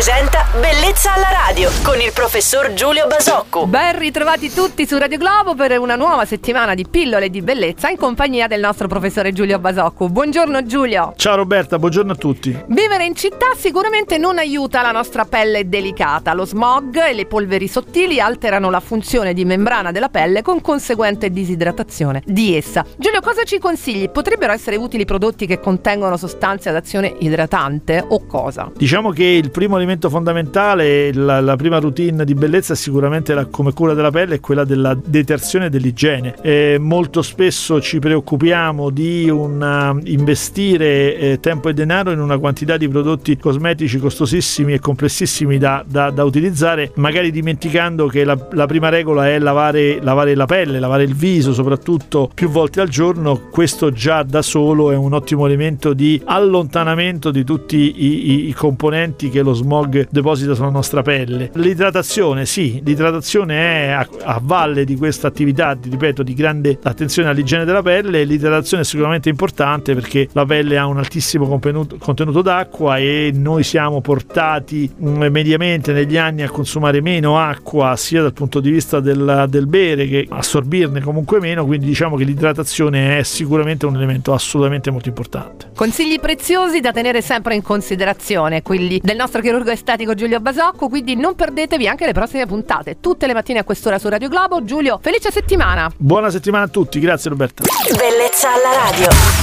presenta Bellezza alla radio con il professor Giulio Basocco. Ben ritrovati tutti su Radio Globo per una nuova settimana di pillole di bellezza in compagnia del nostro professore Giulio Basocco. Buongiorno Giulio. Ciao Roberta, buongiorno a tutti. Vivere in città sicuramente non aiuta la nostra pelle delicata. Lo smog e le polveri sottili alterano la funzione di membrana della pelle con conseguente disidratazione di essa. Giulio, cosa ci consigli? Potrebbero essere utili prodotti che contengono sostanze ad azione idratante o cosa? Diciamo che il primo elemento fondamentale, la, la prima routine di bellezza è sicuramente la, come cura della pelle è quella della detersione e dell'igiene. Eh, molto spesso ci preoccupiamo di una, investire eh, tempo e denaro in una quantità di prodotti cosmetici costosissimi e complessissimi da, da, da utilizzare, magari dimenticando che la, la prima regola è lavare, lavare la pelle, lavare il viso soprattutto più volte al giorno. Questo già da solo è un ottimo elemento di allontanamento di tutti i, i, i componenti che lo lo smog deposita sulla nostra pelle. L'idratazione, sì, l'idratazione è a, a valle di questa attività, ti ripeto, di grande attenzione all'igiene della pelle. L'idratazione è sicuramente importante perché la pelle ha un altissimo contenuto, contenuto d'acqua e noi siamo portati um, mediamente negli anni a consumare meno acqua sia dal punto di vista del, del bere che assorbirne comunque meno, quindi diciamo che l'idratazione è sicuramente un elemento assolutamente molto importante. Consigli preziosi da tenere sempre in considerazione, quelli del nostro chirurgo estetico Giulio Basocco, quindi non perdetevi anche le prossime puntate, tutte le mattine a quest'ora su Radio Globo. Giulio, felice settimana! Buona settimana a tutti, grazie Roberta. Bellezza alla radio.